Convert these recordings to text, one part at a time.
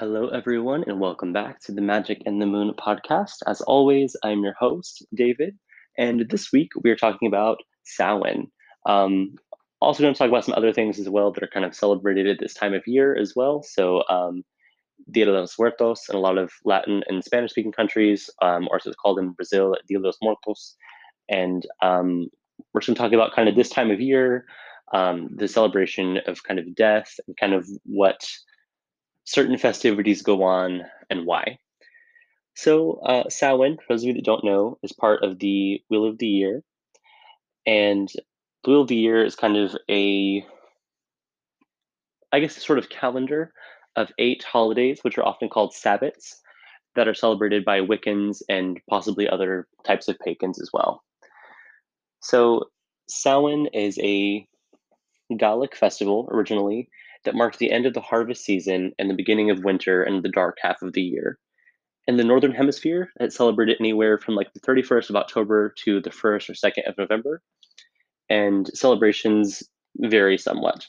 Hello, everyone, and welcome back to the Magic and the Moon podcast. As always, I'm your host, David, and this week we are talking about Samhain. Um, also, going to talk about some other things as well that are kind of celebrated at this time of year as well. So, um, Dia de los Muertos in a lot of Latin and Spanish speaking countries, um, or as it's called in Brazil, Dia de los Muertos. And um, we're going to talk about kind of this time of year, um, the celebration of kind of death, and kind of what certain festivities go on and why. So, uh, Samhain, for those of you that don't know, is part of the Wheel of the Year. And the Wheel of the Year is kind of a, I guess, sort of calendar of eight holidays, which are often called Sabbats, that are celebrated by Wiccans and possibly other types of pagans as well. So, Samhain is a Gallic festival originally that marked the end of the harvest season and the beginning of winter and the dark half of the year. In the Northern Hemisphere, it celebrated anywhere from like the 31st of October to the 1st or 2nd of November, and celebrations vary somewhat.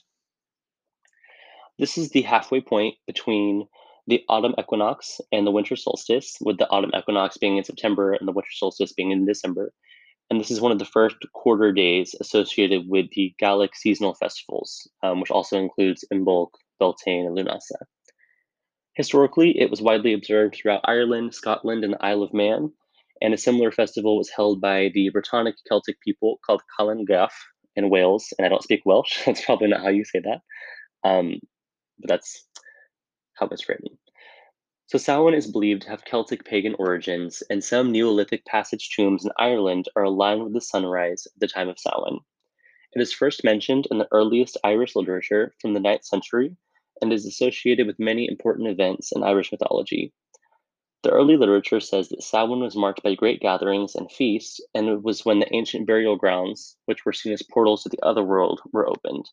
This is the halfway point between the autumn equinox and the winter solstice, with the autumn equinox being in September and the winter solstice being in December. And this is one of the first quarter days associated with the Gallic seasonal festivals, um, which also includes Imbolc, Beltane, and Lughnasadh. Historically, it was widely observed throughout Ireland, Scotland, and the Isle of Man, and a similar festival was held by the Brittonic Celtic people called Calan Gaeaf in Wales. And I don't speak Welsh, that's probably not how you say that, um, but that's how it's written. So Samhain is believed to have Celtic pagan origins, and some Neolithic passage tombs in Ireland are aligned with the sunrise at the time of Samhain. It is first mentioned in the earliest Irish literature from the 9th century and is associated with many important events in Irish mythology. The early literature says that Samhain was marked by great gatherings and feasts, and it was when the ancient burial grounds, which were seen as portals to the other world, were opened.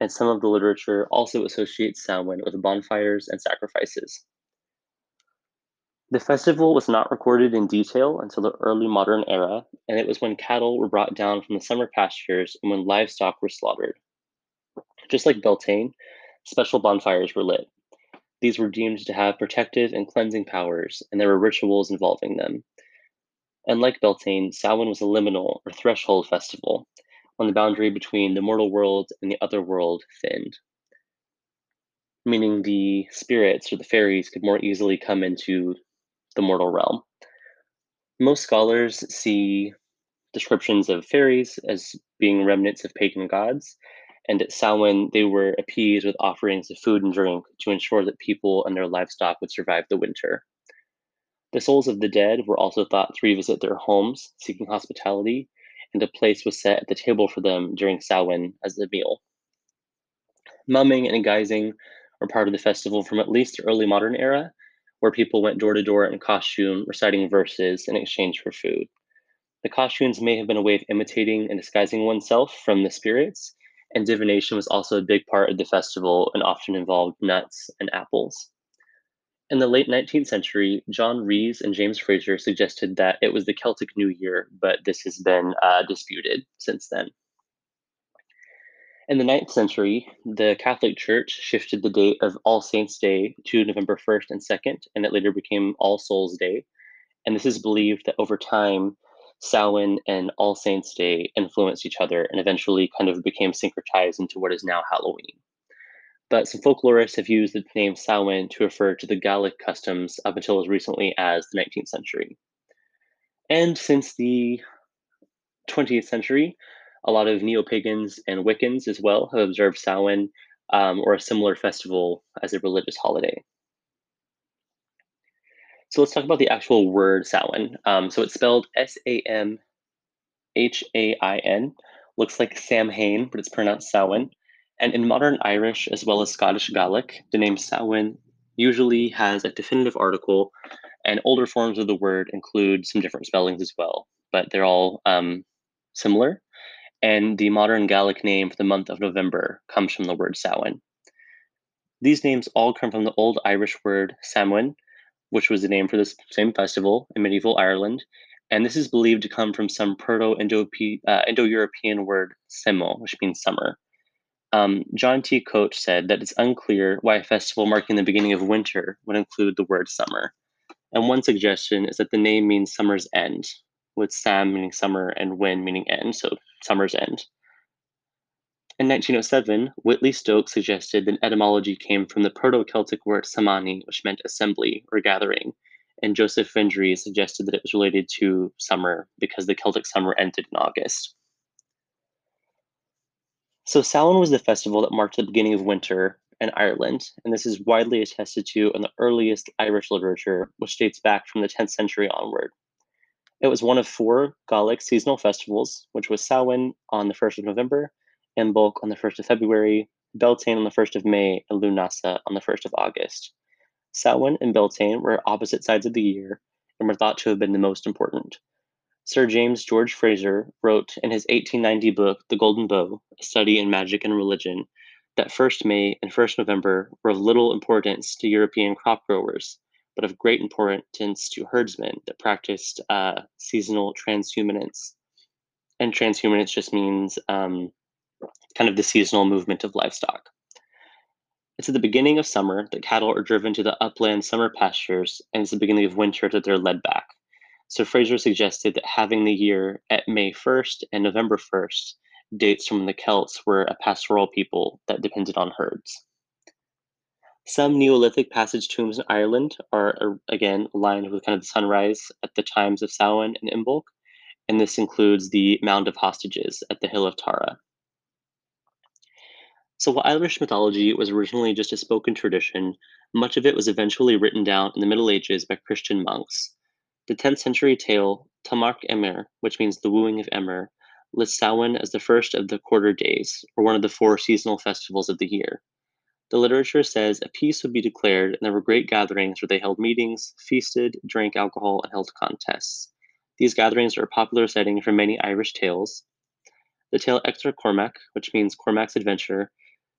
And some of the literature also associates Samhain with bonfires and sacrifices. The festival was not recorded in detail until the early modern era, and it was when cattle were brought down from the summer pastures and when livestock were slaughtered. Just like Beltane, special bonfires were lit. These were deemed to have protective and cleansing powers, and there were rituals involving them. And like Beltane, Samhain was a liminal or threshold festival, when the boundary between the mortal world and the other world thinned meaning the spirits or the fairies could more easily come into the mortal realm. Most scholars see descriptions of fairies as being remnants of pagan gods, and at Samhain they were appeased with offerings of food and drink to ensure that people and their livestock would survive the winter. The souls of the dead were also thought to revisit their homes, seeking hospitality, and a place was set at the table for them during Samhain as a meal. Mumming and guising were part of the festival from at least the early modern era, where people went door to door in costume, reciting verses in exchange for food. The costumes may have been a way of imitating and disguising oneself from the spirits, and divination was also a big part of the festival and often involved nuts and apples. In the late 19th century, John Rhys and James Frazer suggested that it was the Celtic New Year, but this has been uh, disputed since then. In the ninth century, the Catholic Church shifted the date of All Saints' Day to November 1st and 2nd, and it later became All Souls' Day. And this is believed that over time, Samhain and All Saints' Day influenced each other and eventually kind of became syncretized into what is now Halloween. But some folklorists have used the name Samhain to refer to the Gallic customs up until as recently as the 19th century. And since the 20th century, a lot of neo pagans and Wiccans as well have observed Samhain um, or a similar festival as a religious holiday. So let's talk about the actual word Samhain. Um, so it's spelled S A M H A I N. Looks like Samhain, but it's pronounced Samhain. And in modern Irish as well as Scottish Gaelic, the name Samhain usually has a definitive article, and older forms of the word include some different spellings as well, but they're all um, similar and the modern Gaelic name for the month of November comes from the word Samhain. These names all come from the Old Irish word Samhain, which was the name for this same festival in medieval Ireland, and this is believed to come from some Proto uh, Indo European word semo, which means summer. Um, John T. Koch said that it's unclear why a festival marking the beginning of winter would include the word summer. And one suggestion is that the name means summer's end, with Sam meaning summer and Win meaning end, so summer's end. In 1907, Whitley Stokes suggested that etymology came from the Proto Celtic word samani, which meant assembly or gathering, and Joseph Vendryes suggested that it was related to summer because the Celtic summer ended in August. So Samhain was the festival that marked the beginning of winter in Ireland, and this is widely attested to in the earliest Irish literature, which dates back from the 10th century onward. It was one of four Gaelic seasonal festivals, which was Samhain on the 1st of November, and Imbolc on the 1st of February, Beltane on the 1st of May, and Lughnasadh on the 1st of August. Samhain and Beltane were opposite sides of the year and were thought to have been the most important. Sir James George Frazer wrote in his 1890 book, The Golden Bough, A Study in Magic and Religion, that 1st May and 1st November were of little importance to European crop growers, but of great importance to herdsmen that practiced uh, seasonal transhumance. And transhumance just means um, kind of the seasonal movement of livestock. It's at the beginning of summer that cattle are driven to the upland summer pastures, and it's the beginning of winter that they're led back. So Frazer suggested that having the year at May 1st and November 1st dates from when the Celts were a pastoral people that depended on herds. Some Neolithic passage tombs in Ireland are, uh, again, aligned with kind of the sunrise at the times of Samhain and Imbolc, and this includes the Mound of Hostages at the Hill of Tara. So while Irish mythology was originally just a spoken tradition, much of it was eventually written down in the Middle Ages by Christian monks, the 10th century tale Tochmarc Emer, which means the wooing of Emer, lists Samhain as the first of the quarter days, or one of the four seasonal festivals of the year. The literature says a peace would be declared, and there were great gatherings where they held meetings, feasted, drank alcohol, and held contests. These gatherings are a popular setting for many Irish tales. The tale Echtra Cormaic, which means Cormac's Adventure,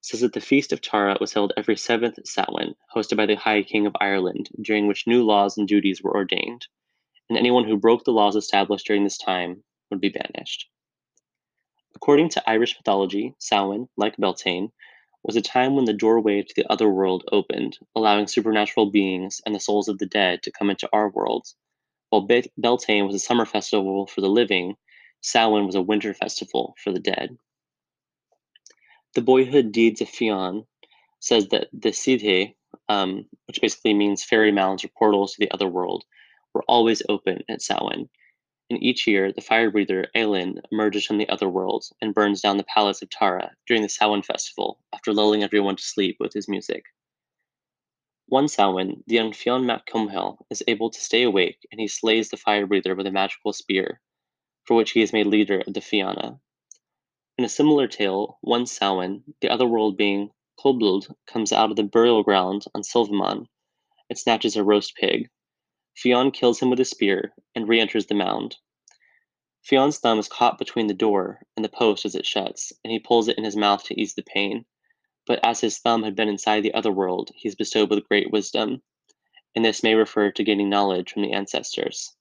says that the Feast of Tara was held every seventh Samhain, hosted by the High King of Ireland, during which new laws and duties were ordained and anyone who broke the laws established during this time would be banished. According to Irish mythology, Samhain, like Beltane, was a time when the doorway to the other world opened, allowing supernatural beings and the souls of the dead to come into our world. While Be- Beltane was a summer festival for the living, Samhain was a winter festival for the dead. The Boyhood Deeds of Fionn says that the Sidhe, um, which basically means fairy mounds or portals to the other world, were always open at Samhain, and each year the fire breather Aillen emerges from the other world and burns down the palace of Tara during the Samhain festival after lulling everyone to sleep with his music. One Samhain, the young Fionn Mac Cumhaill is able to stay awake and he slays the fire breather with a magical spear, for which he is made leader of the Fianna. In a similar tale, one Samhain, the other world being Kobold, comes out of the burial ground on Slievenamon and snatches a roast pig, Fionn kills him with a spear and re-enters the mound. Fionn's thumb is caught between the door and the post as it shuts, and he pulls it in his mouth to ease the pain. But as his thumb had been inside the other world, he is bestowed with great wisdom, and this may refer to gaining knowledge from the ancestors.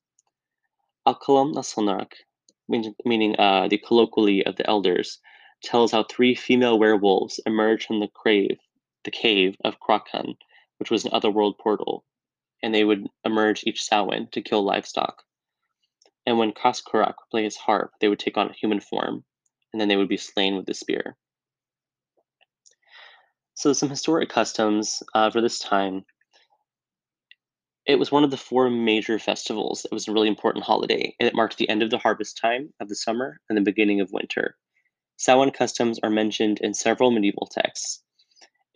Acallam na Senórach, meaning uh, the colloquially of the elders, tells how three female werewolves emerged from the cave, the cave of Cruachan, which was an otherworld portal, and they would emerge each Samhain to kill livestock. And when Cas Corach would play his harp, they would take on a human form, and then they would be slain with the spear. So, some historic customs uh, for this time. It was one of the four major festivals. It was a really important holiday, and it marked the end of the harvest time of the summer and the beginning of winter. Samhain customs are mentioned in several medieval texts,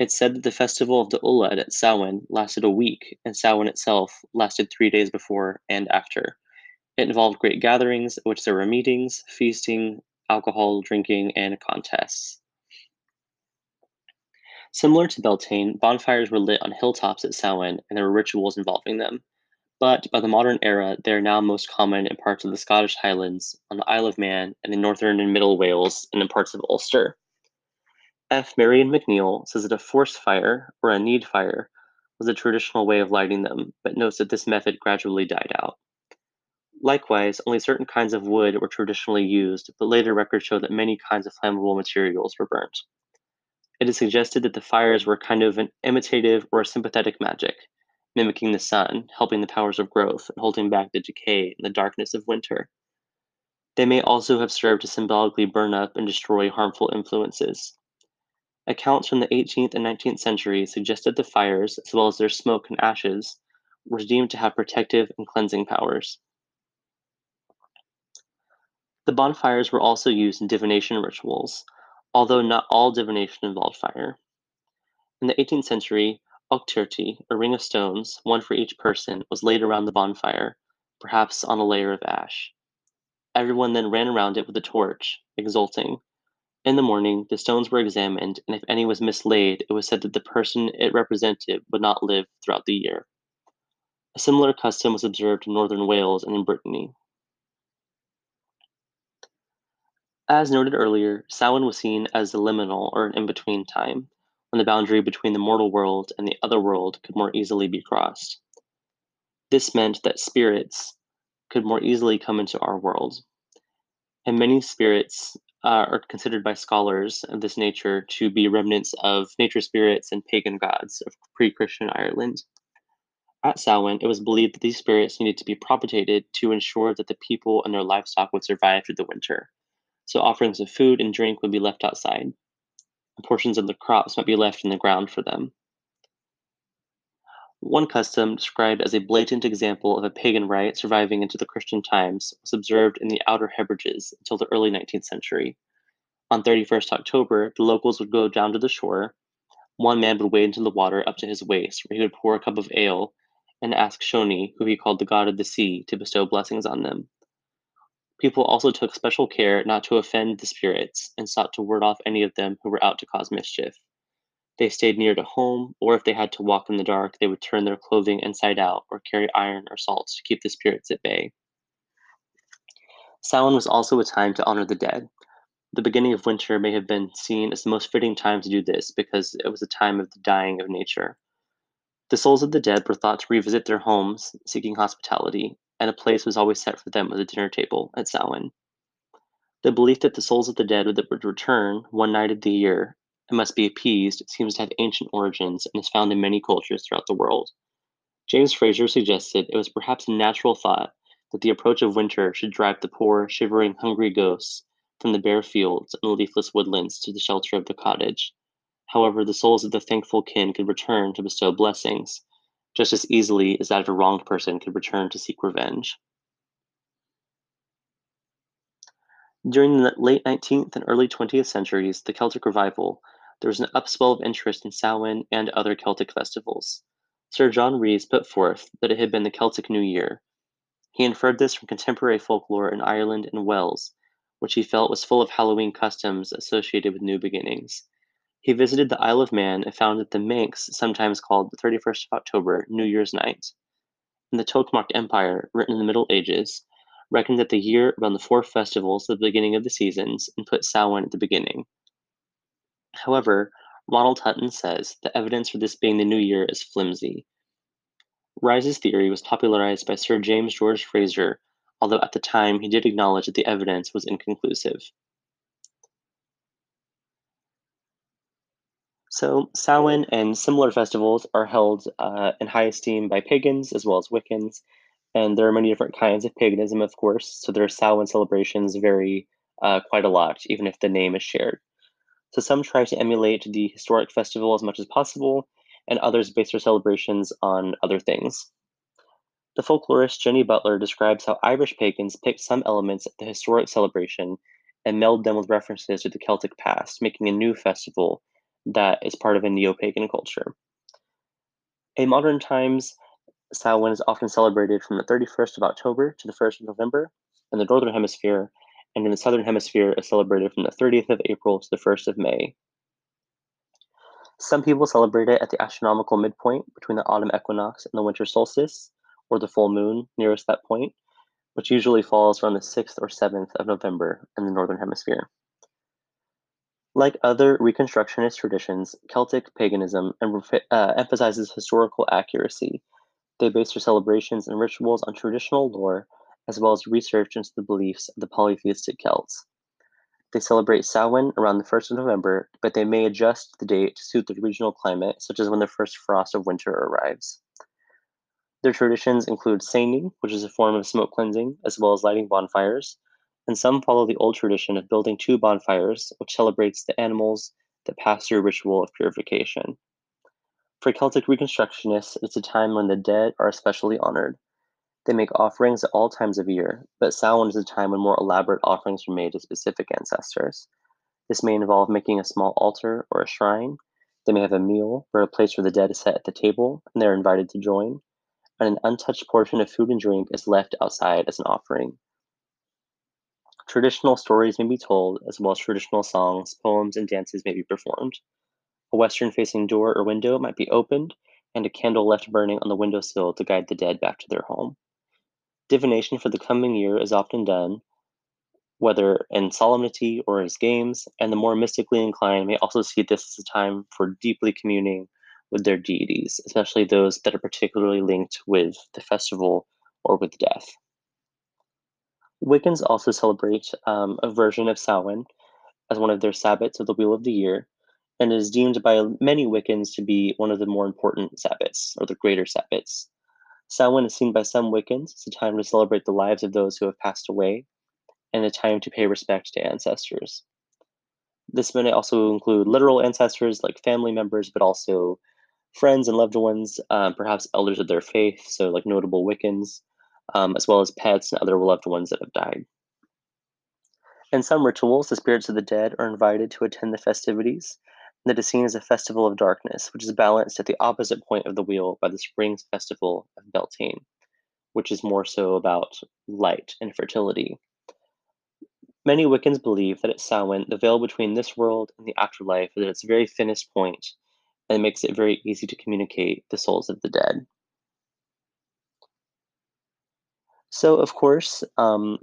it's said that the festival of the Ulaid at Samhain lasted a week, and Samhain itself lasted three days before and after. It involved great gatherings, at which there were meetings, feasting, alcohol drinking, and contests. Similar to Beltane, bonfires were lit on hilltops at Samhain, and there were rituals involving them. But by the modern era, they are now most common in parts of the Scottish Highlands, on the Isle of Man, and in northern and middle Wales, and in parts of Ulster. F. Marian McNeill says that a force fire, or a need fire, was a traditional way of lighting them, but notes that this method gradually died out. Likewise, only certain kinds of wood were traditionally used, but later records show that many kinds of flammable materials were burnt. it is suggested that the fires were kind of an imitative or sympathetic magic, mimicking the sun, helping the powers of growth, and holding back the decay and the darkness of winter. They may also have served to symbolically burn up and destroy harmful influences. Accounts from the 18th and 19th centuries suggest that the fires, as well as their smoke and ashes, were deemed to have protective and cleansing powers. The bonfires were also used in divination rituals, although not all divination involved fire. In the 18th century, Ochterty, a ring of stones, one for each person, was laid around the bonfire, perhaps on a layer of ash. Everyone then ran around it with a torch, exulting. In the morning, the stones were examined, and if any was mislaid, it was said that the person it represented would not live throughout the year. A similar custom was observed in northern Wales and in Brittany. As noted earlier, Samhain was seen as the liminal or an in between time, when the boundary between the mortal world and the other world could more easily be crossed. This meant that spirits could more easily come into our world. And many spirits uh, are considered by scholars of this nature to be remnants of nature spirits and pagan gods of pre Christian Ireland. At Samhain, it was believed that these spirits needed to be propitiated to ensure that the people and their livestock would survive through the winter. So, offerings of food and drink would be left outside, portions of the crops might be left in the ground for them. One custom, described as a blatant example of a pagan rite surviving into the Christian times, was observed in the Outer Hebrides until the early 19th century. On 31st October, the locals would go down to the shore. One man would wade into the water up to his waist, where he would pour a cup of ale and ask Shoni, who he called the god of the sea, to bestow blessings on them. People also took special care not to offend the spirits and sought to ward off any of them who were out to cause mischief. They stayed near to home, or if they had to walk in the dark, they would turn their clothing inside out or carry iron or salts to keep the spirits at bay. Samhain was also a time to honor the dead. The beginning of winter may have been seen as the most fitting time to do this because it was a time of the dying of nature. The souls of the dead were thought to revisit their homes, seeking hospitality, and a place was always set for them at the dinner table at Samhain. The belief that the souls of the dead would return one night of the year and must be appeased seems to have ancient origins and is found in many cultures throughout the world. James Frazer suggested it was perhaps a natural thought that the approach of winter should drive the poor, shivering, hungry ghosts from the bare fields and leafless woodlands to the shelter of the cottage. However, the souls of the thankful kin could return to bestow blessings, just as easily as that of a wronged person could return to seek revenge. During the late 19th and early 20th centuries, the Celtic revival, there was an upswell of interest in Samhain and other Celtic festivals. Sir John Rhys put forth that it had been the Celtic New Year. He inferred this from contemporary folklore in Ireland and Wales, which he felt was full of Halloween customs associated with new beginnings. He visited the Isle of Man and found that the Manx sometimes called the 31st of October New Year's Night. In the Tochmarc Emire, written in the Middle Ages, reckoned that the year around the four festivals at the beginning of the seasons and put Samhain at the beginning. However, Ronald Hutton says the evidence for this being the new year is flimsy. Rhys's theory was popularized by Sir James George Frazer, although at the time he did acknowledge that the evidence was inconclusive. So, Samhain and similar festivals are held uh, in high esteem by pagans as well as Wiccans, and there are many different kinds of paganism, of course. So, their Samhain celebrations vary uh, quite a lot, even if the name is shared. So some try to emulate the historic festival as much as possible, and others base their celebrations on other things. The folklorist Jenny Butler describes how Irish pagans picked some elements of the historic celebration and meld them with references to the Celtic past, making a new festival that is part of a neo pagan culture. In modern times, Samhain is often celebrated from the 31st of October to the 1st of November in the Northern Hemisphere, and in the Southern Hemisphere is celebrated from the 30th of April to the 1st of May. Some people celebrate it at the astronomical midpoint between the autumn equinox and the winter solstice, or the full moon nearest that point, which usually falls around the 6th or 7th of November in the Northern Hemisphere. Like other Reconstructionist traditions, Celtic paganism uh, emphasizes historical accuracy. They base their celebrations and rituals on traditional lore as well as research into the beliefs of the polytheistic Celts. They celebrate Samhain around the 1st of November, but they may adjust the date to suit the regional climate, such as when the first frost of winter arrives. Their traditions include saining, which is a form of smoke cleansing, as well as lighting bonfires, and some follow the old tradition of building two bonfires, which celebrates the animals that pass through a ritual of purification. For Celtic Reconstructionists, it's a time when the dead are especially honored. They make offerings at all times of year, but Samhain is a time when more elaborate offerings are made to specific ancestors. This may involve making a small altar or a shrine. They may have a meal or a place where the dead is set at the table and they're invited to join, and an untouched portion of food and drink is left outside as an offering. Traditional stories may be told, as well as traditional songs, poems, and dances may be performed. A western facing door or window might be opened, and a candle left burning on the windowsill to guide the dead back to their home. Divination for the coming year is often done, whether in solemnity or as games, and the more mystically inclined may also see this as a time for deeply communing with their deities, especially those that are particularly linked with the festival or with death. Wiccans also celebrate um, a version of Samhain as one of their Sabbats of the Wheel of the Year, and is deemed by many Wiccans to be one of the more important Sabbats, or the greater Sabbats. Samhain is seen by some Wiccans as a time to celebrate the lives of those who have passed away and a time to pay respect to ancestors. This may also include literal ancestors like family members, but also friends and loved ones, um, perhaps elders of their faith, so like notable Wiccans, um, as well as pets and other loved ones that have died. In some rituals, the spirits of the dead are invited to attend the festivities, that is seen as a festival of darkness, which is balanced at the opposite point of the wheel by the spring's festival of Beltane, which is more so about light and fertility. Many Wiccans believe that at Samhain, the veil between this world and the afterlife is at its very thinnest point, and it makes it very easy to communicate the souls of the dead. So, of course, um,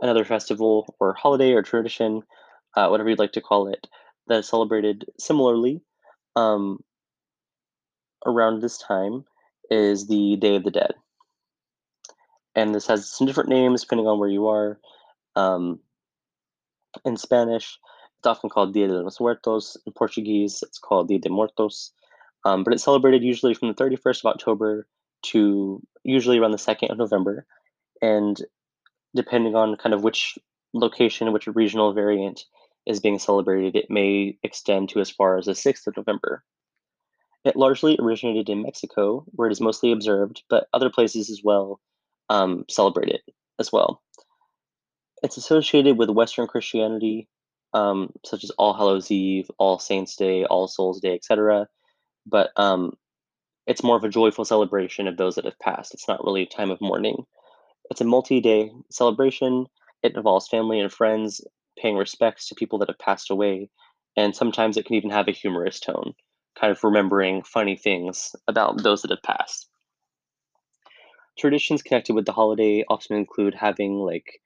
another festival or holiday or tradition, uh, whatever you'd like to call it, that is celebrated similarly um, around this time is the Day of the Dead. And this has some different names depending on where you are. Um, in Spanish, it's often called Dia de los Muertos. In Portuguese, it's called Dia de Muertos. Um, but it's celebrated usually from the 31st of October to usually around the 2nd of November. And depending on kind of which location, which regional variant is being celebrated, it may extend to as far as the 6th of November. It largely originated in Mexico, where it is mostly observed, but other places as well um, celebrate it as well. It's associated with Western Christianity, um, such as All Hallows Eve, All Saints Day, All Souls Day, etc. But um, it's more of a joyful celebration of those that have passed. It's not really a time of mourning. It's a multi day celebration. It involves family and friends paying respects to people that have passed away. And sometimes it can even have a humorous tone, kind of remembering funny things about those that have passed. Traditions connected with the holiday often include having like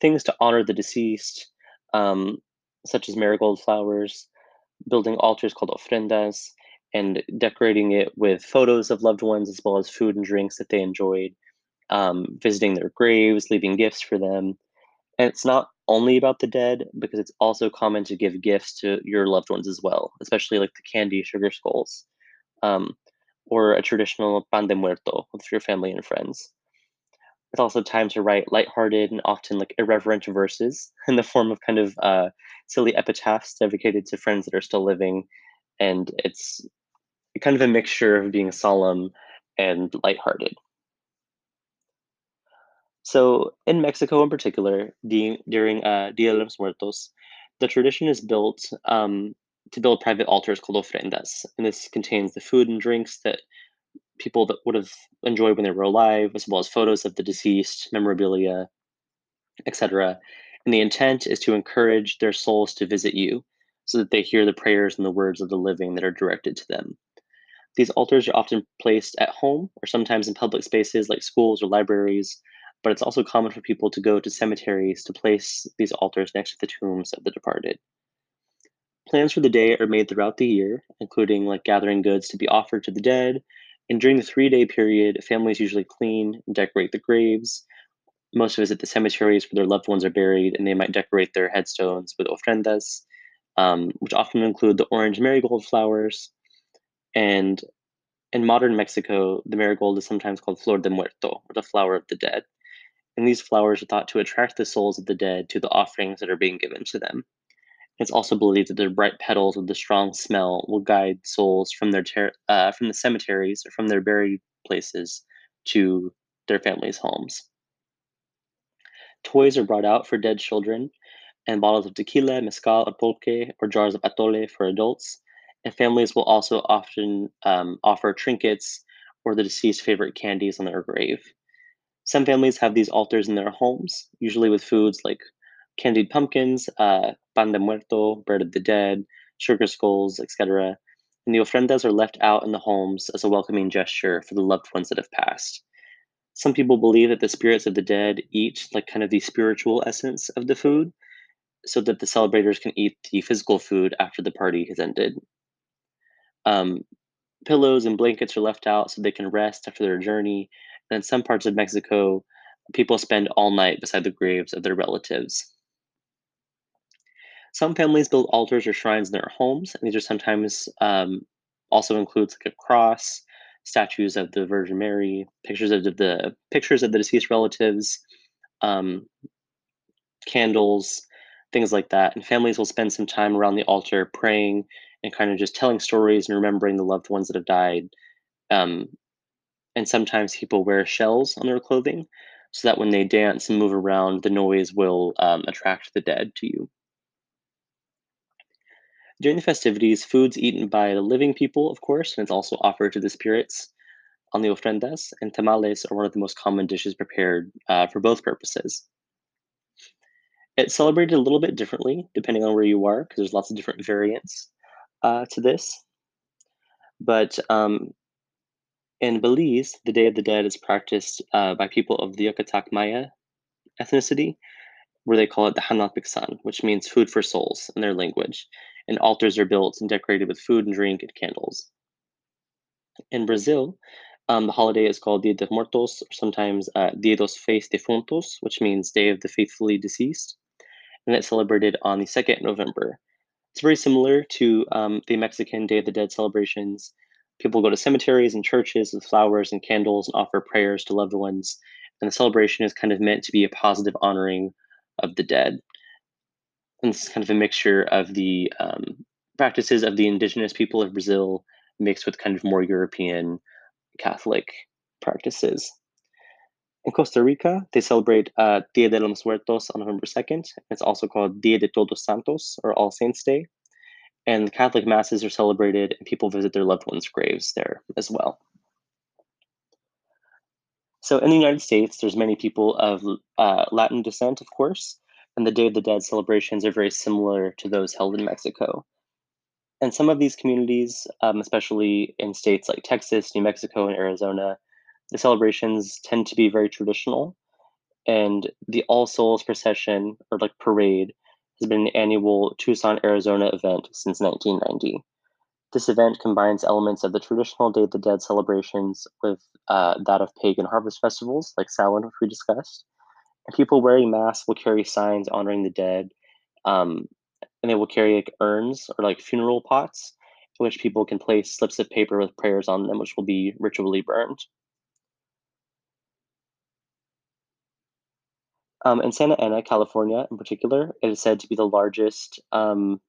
things to honor the deceased, um, such as marigold flowers, building altars called ofrendas, and decorating it with photos of loved ones as well as food and drinks that they enjoyed, um, visiting their graves, leaving gifts for them. And it's not only about the dead because it's also common to give gifts to your loved ones as well, especially like the candy sugar skulls, um, or a traditional pan de muerto with your family and friends. It's also time to write lighthearted and often like irreverent verses in the form of kind of uh, silly epitaphs dedicated to friends that are still living, and it's kind of a mixture of being solemn and lighthearted. So in Mexico in particular, di- during uh, Dia de los Muertos, the tradition is built um, to build private altars called ofrendas, and this contains the food and drinks that people that would have enjoyed when they were alive, as well as photos of the deceased, memorabilia, etc. And the intent is to encourage their souls to visit you, so that they hear the prayers and the words of the living that are directed to them. These altars are often placed at home or sometimes in public spaces like schools or libraries, but it's also common for people to go to cemeteries to place these altars next to the tombs of the departed. Plans for the day are made throughout the year, including like gathering goods to be offered to the dead. And during the three day period, families usually clean and decorate the graves. most visit the cemeteries where their loved ones are buried, and they might decorate their headstones with ofrendas, um, which often include the orange marigold flowers. And in modern Mexico, the marigold is sometimes called flor de muerto, or the flower of the dead. And these flowers are thought to attract the souls of the dead to the offerings that are being given to them. It's also believed that their bright petals with the strong smell will guide souls from their ter- uh, from the cemeteries or from their buried places to their families' homes. Toys are brought out for dead children, and bottles of tequila, mezcal, or pulque, or jars of atole for adults. And families will also often um, offer trinkets or the deceased favorite candies on their grave. Some families have these altars in their homes, usually with foods like candied pumpkins, uh, pan de muerto, bread of the dead, sugar skulls, etc. And the ofrendas are left out in the homes as a welcoming gesture for the loved ones that have passed. Some people believe that the spirits of the dead eat like kind of the spiritual essence of the food so that the celebrators can eat the physical food after the party has ended. Um, pillows and blankets are left out so they can rest after their journey. In some parts of Mexico, people spend all night beside the graves of their relatives. Some families build altars or shrines in their homes, and these are sometimes um, also includes like a cross, statues of the Virgin Mary, pictures of the, the pictures of the deceased relatives, um, candles, things like that. And families will spend some time around the altar praying and kind of just telling stories and remembering the loved ones that have died. Um, and sometimes people wear shells on their clothing so that when they dance and move around, the noise will um, attract the dead to you. During the festivities, food's eaten by the living people, of course, and it's also offered to the spirits on the ofrendas, and tamales are one of the most common dishes prepared uh, for both purposes. It's celebrated a little bit differently depending on where you are, because there's lots of different variants uh, to this. But um, in Belize, the Day of the Dead is practiced uh, by people of the Yucatec Maya ethnicity, where they call it the Hanal Pixán, which means food for souls in their language. And altars are built and decorated with food and drink and candles. In Brazil, um, the holiday is called Dia de Mortos, or sometimes uh, Dia dos Fiéis Defuntos, which means Day of the Faithfully Deceased and it's celebrated on the 2nd November. It's very similar to um, the Mexican Day of the Dead celebrations. People go to cemeteries and churches with flowers and candles and offer prayers to loved ones. And the celebration is kind of meant to be a positive honoring of the dead. And it's kind of a mixture of the um, practices of the indigenous people of Brazil mixed with kind of more European Catholic practices. In Costa Rica, they celebrate uh, Dia de los Muertos on November 2nd. It's also called Dia de Todos Santos, or All Saints Day. And Catholic masses are celebrated, and people visit their loved ones' graves there as well. So in the United States, there's many people of uh, Latin descent, of course, and the Day of the Dead celebrations are very similar to those held in Mexico. And some of these communities, um, especially in states like Texas, New Mexico, and Arizona, the celebrations tend to be very traditional, and the All Souls procession or like parade has been an annual Tucson, Arizona event since 1990. This event combines elements of the traditional Day of the Dead celebrations with uh, that of pagan harvest festivals like Samhain, which we discussed. And people wearing masks will carry signs honoring the dead, um, and they will carry like urns or like funeral pots, in which people can place slips of paper with prayers on them, which will be ritually burned. Um, in Santa Ana, California, in particular, it is said to be the largest um,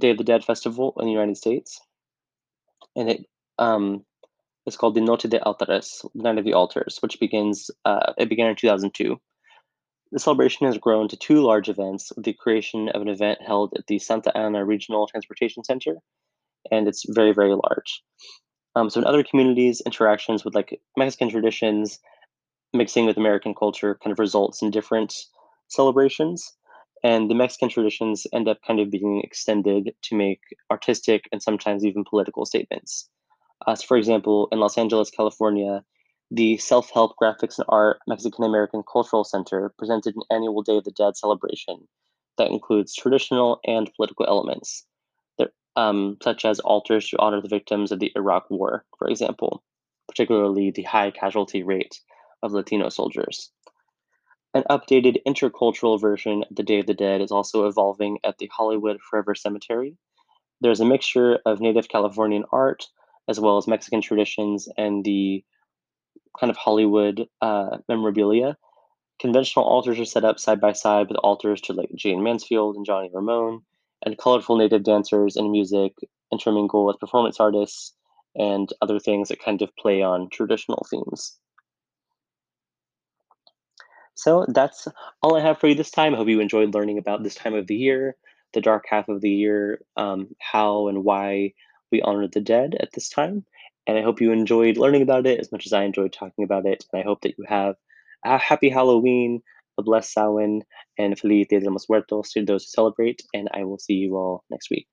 Day of the Dead festival in the United States, and it um, is called the Noche de Altares, Night of the Altars, which begins. Uh, it began in 2002. The celebration has grown to two large events with the creation of an event held at the Santa Ana Regional Transportation Center, and it's very, very large. Um, so in other communities, interactions with like Mexican traditions mixing with American culture kind of results in different celebrations. And the Mexican traditions end up kind of being extended to make artistic and sometimes even political statements. Uh, so for example, in Los Angeles, California, the Self Help Graphics and Art Mexican American Cultural Center presented an annual Day of the Dead celebration that includes traditional and political elements, that, um, such as altars to honor the victims of the Iraq War, for example, particularly the high casualty rate of Latino soldiers. An updated intercultural version of the Day of the Dead is also evolving at the Hollywood Forever Cemetery. There's a mixture of native Californian art as well as Mexican traditions and the kind of Hollywood uh, memorabilia. Conventional altars are set up side by side with altars to like Jayne Mansfield and Johnny Ramone, and colorful native dancers and music intermingle with performance artists and other things that kind of play on traditional themes. So that's all I have for you this time. I hope you enjoyed learning about this time of the year, the dark half of the year, um, how and why we honor the dead at this time. And I hope you enjoyed learning about it as much as I enjoyed talking about it. And I hope that you have a happy Halloween, a blessed Samhain, and Feliz Dia de los Muertos to those who celebrate. And I will see you all next week.